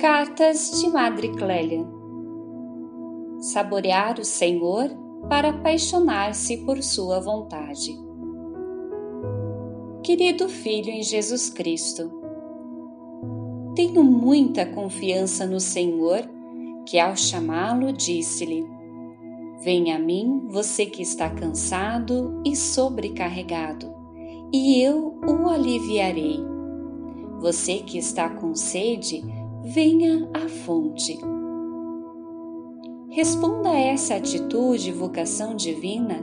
Cartas de Madre Clélia Saborear o Senhor para apaixonar-se por Sua vontade. Querido Filho em Jesus Cristo, tenho muita confiança no Senhor, que ao chamá-lo disse-lhe: Venha a mim, você que está cansado e sobrecarregado, e eu o aliviarei. Você que está com sede, venha à fonte. Responda a essa atitude e vocação divina,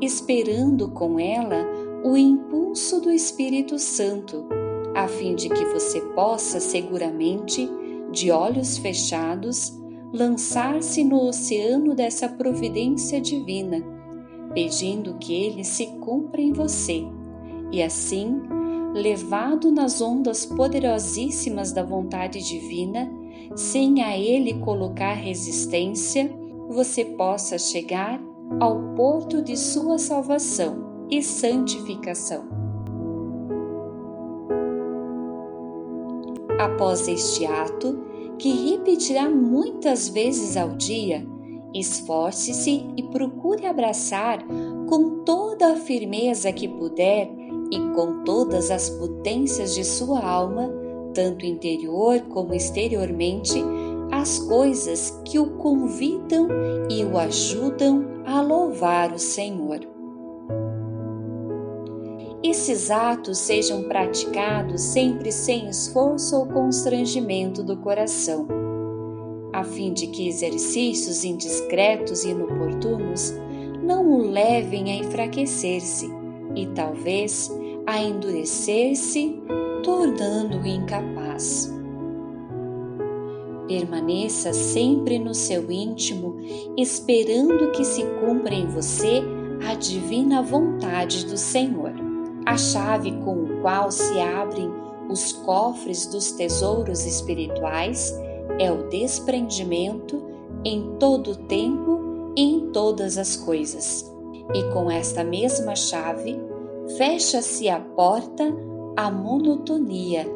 esperando com ela o impulso do Espírito Santo, a fim de que você possa seguramente, de olhos fechados, lançar-se no oceano dessa providência divina, pedindo que ele se cumpra em você, e assim levado nas ondas poderosíssimas da vontade divina, sem a ele colocar resistência, você possa chegar ao porto de sua salvação e santificação. Após este ato, que repetirá muitas vezes ao dia, esforce-se e procure abraçar com toda a firmeza que puder e com todas as potências de sua alma, tanto interior como exteriormente, as coisas que o convidam e o ajudam a louvar o Senhor. Esses atos sejam praticados sempre sem esforço ou constrangimento do coração, a fim de que exercícios indiscretos e inoportunos não o levem a enfraquecer-se e talvez a endurecer-se, tornando-o incapaz. Permaneça sempre no seu íntimo, esperando que se cumpra em você a divina vontade do Senhor, a chave com o qual se abrem os cofres dos tesouros espirituais é o desprendimento em todo o tempo e em todas as coisas e com esta mesma chave fecha-se a porta à monotonia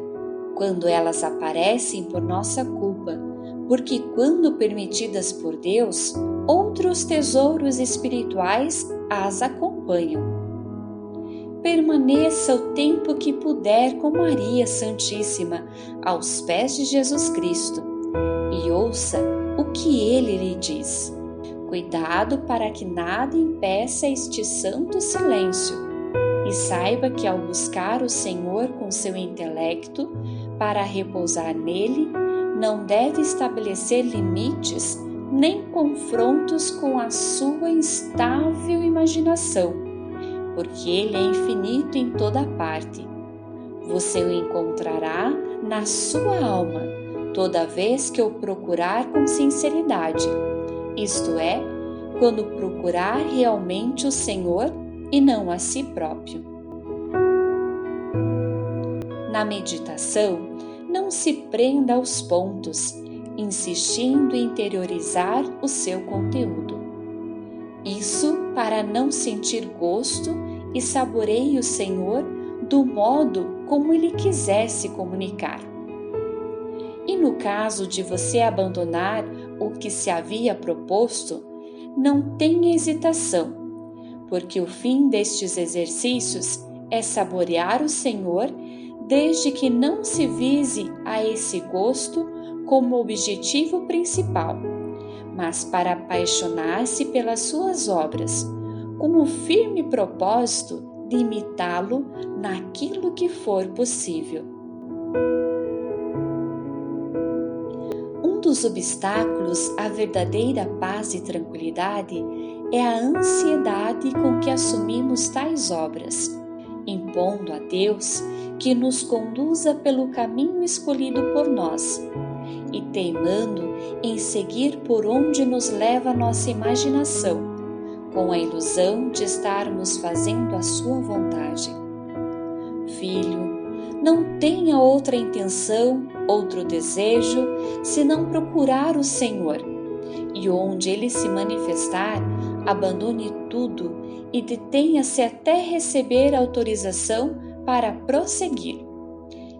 quando elas aparecem por nossa culpa, porque quando permitidas por Deus, outros tesouros espirituais as acompanham. Permaneça o tempo que puder com Maria Santíssima aos pés de Jesus Cristo e ouça o que ele lhe diz. Cuidado para que nada impeça este santo silêncio. E saiba que ao buscar o Senhor com seu intelecto, para repousar nele, não deve estabelecer limites nem confrontos com a sua instável imaginação, porque ele é infinito em toda parte. Você o encontrará na sua alma, toda vez que o procurar com sinceridade isto é, quando procurar realmente o Senhor e não a si próprio. Na meditação, não se prenda aos pontos, insistindo em interiorizar o seu conteúdo. Isso para não sentir gosto e saboreie o Senhor do modo como Ele quiser se comunicar. E no caso de você abandonar o que se havia proposto, não tenha hesitação, porque o fim destes exercícios é saborear o Senhor, desde que não se vise a esse gosto como objetivo principal, mas para apaixonar-se pelas suas obras, com o firme propósito de imitá-lo naquilo que for possível. dos obstáculos à verdadeira paz e tranquilidade é a ansiedade com que assumimos tais obras, impondo a Deus que nos conduza pelo caminho escolhido por nós e teimando em seguir por onde nos leva nossa imaginação, com a ilusão de estarmos fazendo a Sua vontade. Filho, não tenha outra intenção, outro desejo, senão procurar o Senhor. E onde ele se manifestar, abandone tudo e detenha-se até receber autorização para prosseguir.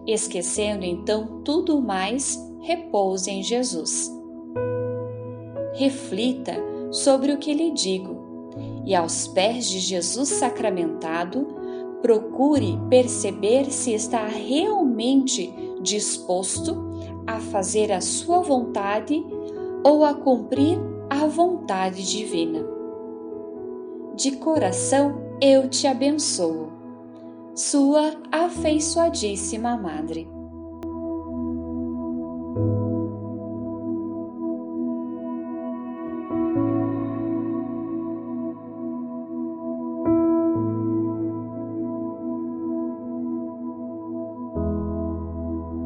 Esquecendo então tudo mais, repouse em Jesus. Reflita sobre o que lhe digo e, aos pés de Jesus sacramentado, procure perceber se está realmente disposto a fazer a sua vontade ou a cumprir a vontade divina. De coração eu te abençoo. Sua afeiçoadíssima Madre.